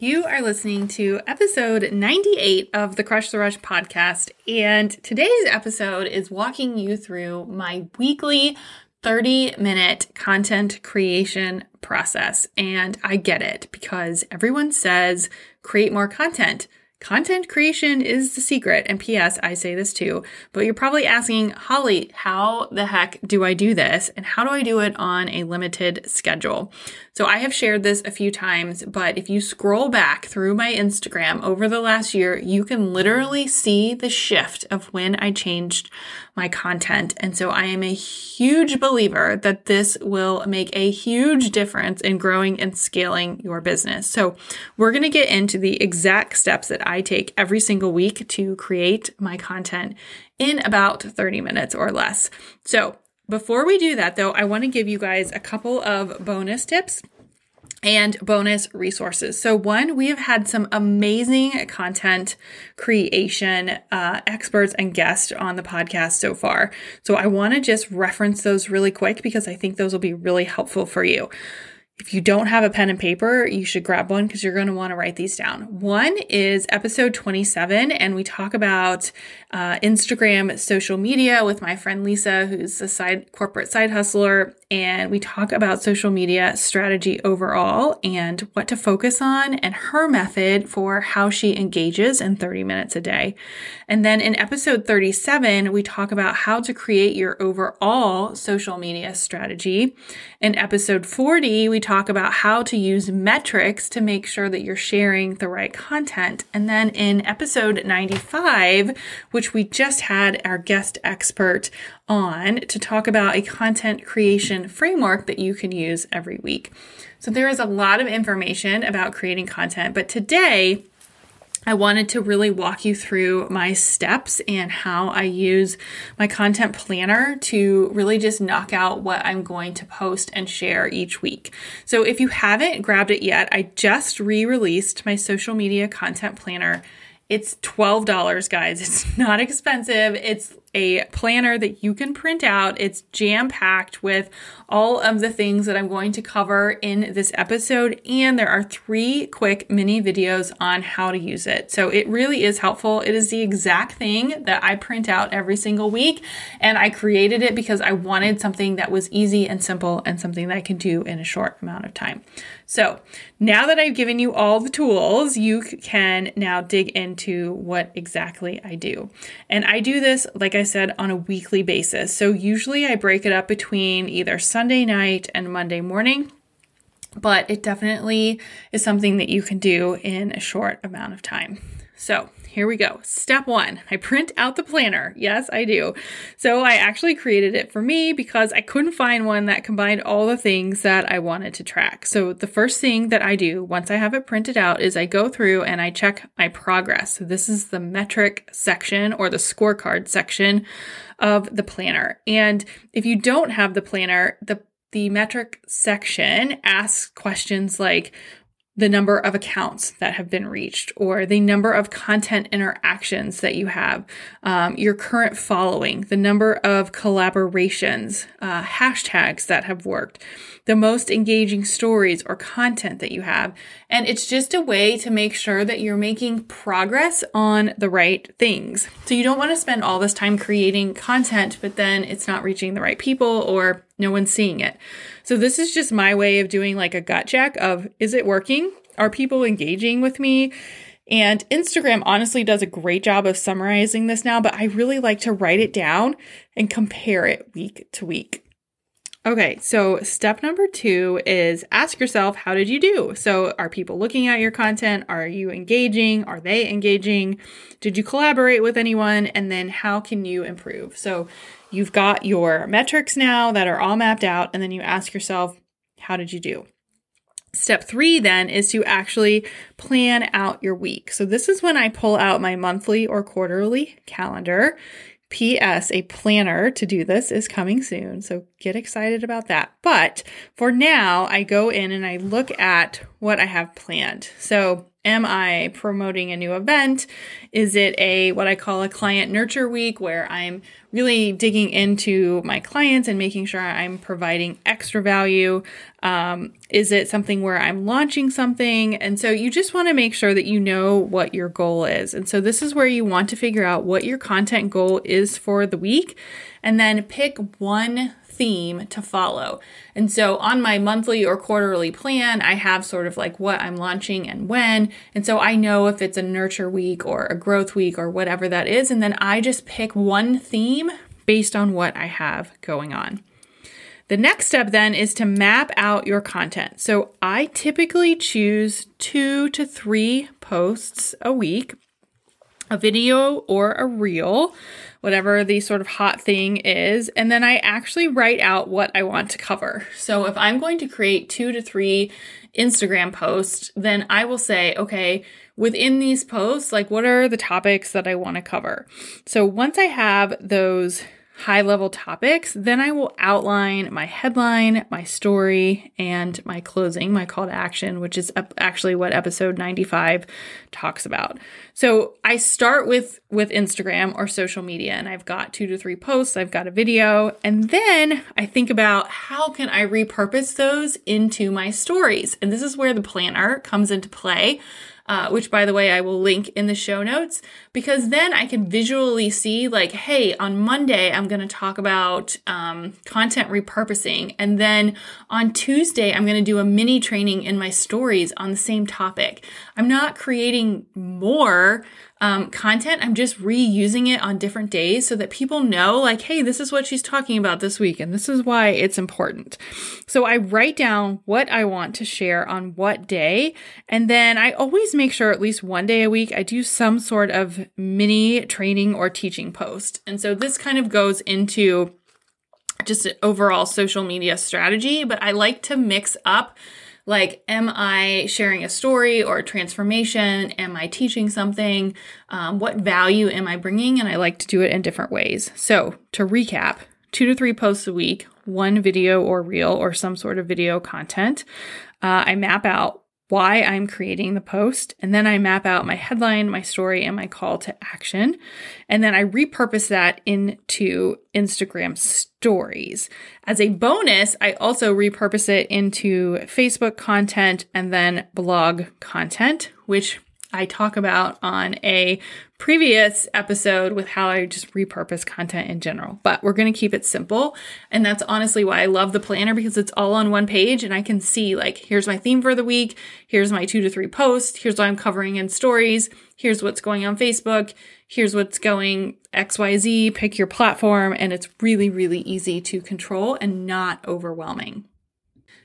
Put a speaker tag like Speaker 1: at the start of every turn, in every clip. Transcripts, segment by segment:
Speaker 1: You are listening to episode 98 of the Crush the Rush podcast. And today's episode is walking you through my weekly 30 minute content creation process. And I get it because everyone says create more content. Content creation is the secret. And P.S., I say this too, but you're probably asking, Holly, how the heck do I do this? And how do I do it on a limited schedule? So I have shared this a few times, but if you scroll back through my Instagram over the last year, you can literally see the shift of when I changed my content. And so I am a huge believer that this will make a huge difference in growing and scaling your business. So we're going to get into the exact steps that I take every single week to create my content in about 30 minutes or less. So before we do that though, I want to give you guys a couple of bonus tips and bonus resources. So, one, we have had some amazing content creation uh, experts and guests on the podcast so far. So, I want to just reference those really quick because I think those will be really helpful for you. If you don't have a pen and paper, you should grab one because you're going to want to write these down. One is episode 27, and we talk about uh, Instagram social media with my friend Lisa, who's a side corporate side hustler. And we talk about social media strategy overall and what to focus on and her method for how she engages in 30 minutes a day. And then in episode 37, we talk about how to create your overall social media strategy. In episode 40, we talk about how to use metrics to make sure that you're sharing the right content. And then in episode 95, which we just had our guest expert on to talk about a content creation framework that you can use every week. So there is a lot of information about creating content, but today I wanted to really walk you through my steps and how I use my content planner to really just knock out what I'm going to post and share each week. So if you haven't grabbed it yet, I just re released my social media content planner. It's $12, guys. It's not expensive. It's a planner that you can print out. It's jam packed with all of the things that I'm going to cover in this episode. And there are three quick mini videos on how to use it. So it really is helpful. It is the exact thing that I print out every single week. And I created it because I wanted something that was easy and simple and something that I can do in a short amount of time. So now that I've given you all the tools, you can now dig into what exactly I do. And I do this, like I said, on a weekly basis. So usually I break it up between either Sunday night and Monday morning, but it definitely is something that you can do in a short amount of time. So here we go. Step one I print out the planner. Yes, I do. So I actually created it for me because I couldn't find one that combined all the things that I wanted to track. So the first thing that I do once I have it printed out is I go through and I check my progress. So this is the metric section or the scorecard section of the planner. And if you don't have the planner, the the metric section asks questions like the number of accounts that have been reached or the number of content interactions that you have, um, your current following, the number of collaborations, uh, hashtags that have worked, the most engaging stories or content that you have. And it's just a way to make sure that you're making progress on the right things. So you don't want to spend all this time creating content, but then it's not reaching the right people or no one's seeing it. So this is just my way of doing like a gut check of is it working? Are people engaging with me? And Instagram honestly does a great job of summarizing this now, but I really like to write it down and compare it week to week. Okay, so step number two is ask yourself, how did you do? So, are people looking at your content? Are you engaging? Are they engaging? Did you collaborate with anyone? And then, how can you improve? So, you've got your metrics now that are all mapped out, and then you ask yourself, how did you do? Step three then is to actually plan out your week. So, this is when I pull out my monthly or quarterly calendar P.S. A planner to do this is coming soon, so get excited about that. But for now, I go in and I look at what I have planned. So Am I promoting a new event? Is it a what I call a client nurture week where I'm really digging into my clients and making sure I'm providing extra value? Um, is it something where I'm launching something? And so you just want to make sure that you know what your goal is. And so this is where you want to figure out what your content goal is for the week and then pick one theme to follow. And so on my monthly or quarterly plan, I have sort of like what I'm launching and when. And so I know if it's a nurture week or a growth week or whatever that is. And then I just pick one theme based on what I have going on. The next step then is to map out your content. So I typically choose two to three posts a week, a video or a reel whatever the sort of hot thing is. And then I actually write out what I want to cover. So if I'm going to create two to three Instagram posts, then I will say, okay, within these posts, like what are the topics that I want to cover? So once I have those high level topics, then I will outline my headline, my story, and my closing, my call to action, which is actually what episode 95 talks about. So I start with with Instagram or social media and I've got 2 to 3 posts, I've got a video, and then I think about how can I repurpose those into my stories. And this is where the planner comes into play uh, which by the way, I will link in the show notes, because then I can visually see, like, hey, on Monday, I'm going to talk about um, content repurposing. And then on Tuesday, I'm going to do a mini training in my stories on the same topic. I'm not creating more um, content. I'm just reusing it on different days so that people know, like, hey, this is what she's talking about this week, and this is why it's important. So I write down what I want to share on what day, and then I always make sure at least one day a week I do some sort of mini training or teaching post. And so this kind of goes into just an overall social media strategy, but I like to mix up like, am I sharing a story or a transformation? Am I teaching something? Um, what value am I bringing? And I like to do it in different ways. So, to recap, two to three posts a week, one video or reel or some sort of video content. Uh, I map out why I'm creating the post, and then I map out my headline, my story, and my call to action. And then I repurpose that into Instagram stories. As a bonus, I also repurpose it into Facebook content and then blog content, which I talk about on a previous episode with how I just repurpose content in general. But we're going to keep it simple. And that's honestly why I love the planner because it's all on one page and I can see like, here's my theme for the week. Here's my two to three posts. Here's what I'm covering in stories. Here's what's going on Facebook. Here's what's going XYZ. Pick your platform. And it's really, really easy to control and not overwhelming.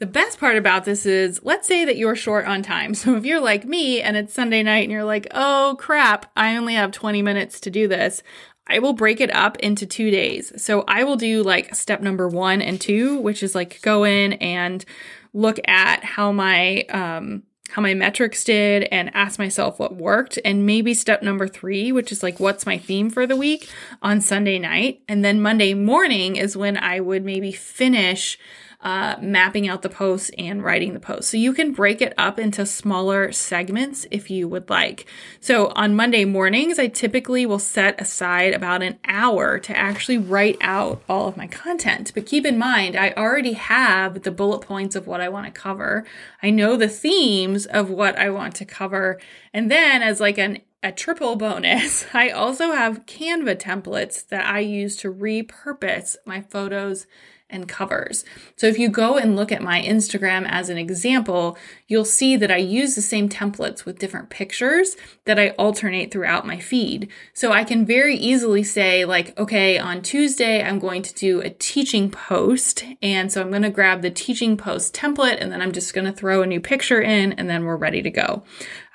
Speaker 1: The best part about this is let's say that you're short on time. So if you're like me and it's Sunday night and you're like, oh crap, I only have 20 minutes to do this, I will break it up into two days. So I will do like step number one and two, which is like go in and look at how my, um, how my metrics did and ask myself what worked. And maybe step number three, which is like, what's my theme for the week on Sunday night? And then Monday morning is when I would maybe finish uh, mapping out the posts and writing the posts. So you can break it up into smaller segments if you would like. So on Monday mornings, I typically will set aside about an hour to actually write out all of my content. But keep in mind, I already have the bullet points of what I want to cover. I know the themes of what I want to cover. And then as like an a triple bonus, I also have Canva templates that I use to repurpose my photos and covers. So if you go and look at my Instagram as an example, you'll see that I use the same templates with different pictures that I alternate throughout my feed. So I can very easily say, like, okay, on Tuesday, I'm going to do a teaching post. And so I'm going to grab the teaching post template and then I'm just going to throw a new picture in and then we're ready to go.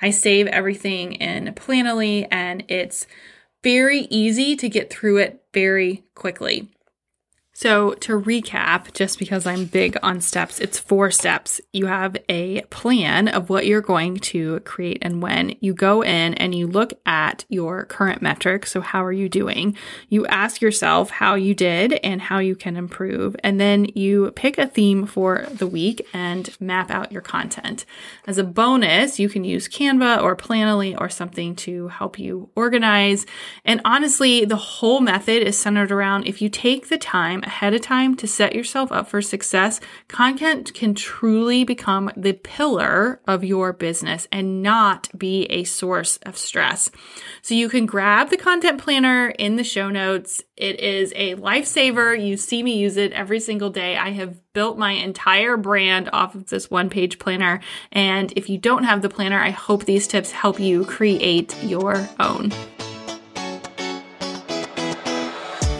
Speaker 1: I save everything in Planoly and it's very easy to get through it very quickly. So, to recap, just because I'm big on steps, it's four steps. You have a plan of what you're going to create and when. You go in and you look at your current metrics. So, how are you doing? You ask yourself how you did and how you can improve. And then you pick a theme for the week and map out your content. As a bonus, you can use Canva or Planoly or something to help you organize. And honestly, the whole method is centered around if you take the time ahead of time to set yourself up for success, content can truly become the pillar of your business and not be a source of stress. So you can grab the content planner in the show notes. It is a lifesaver. You see me use it every single day. I have built my entire brand off of this one page planner. And if you don't have the planner, I hope these tips help you create your own.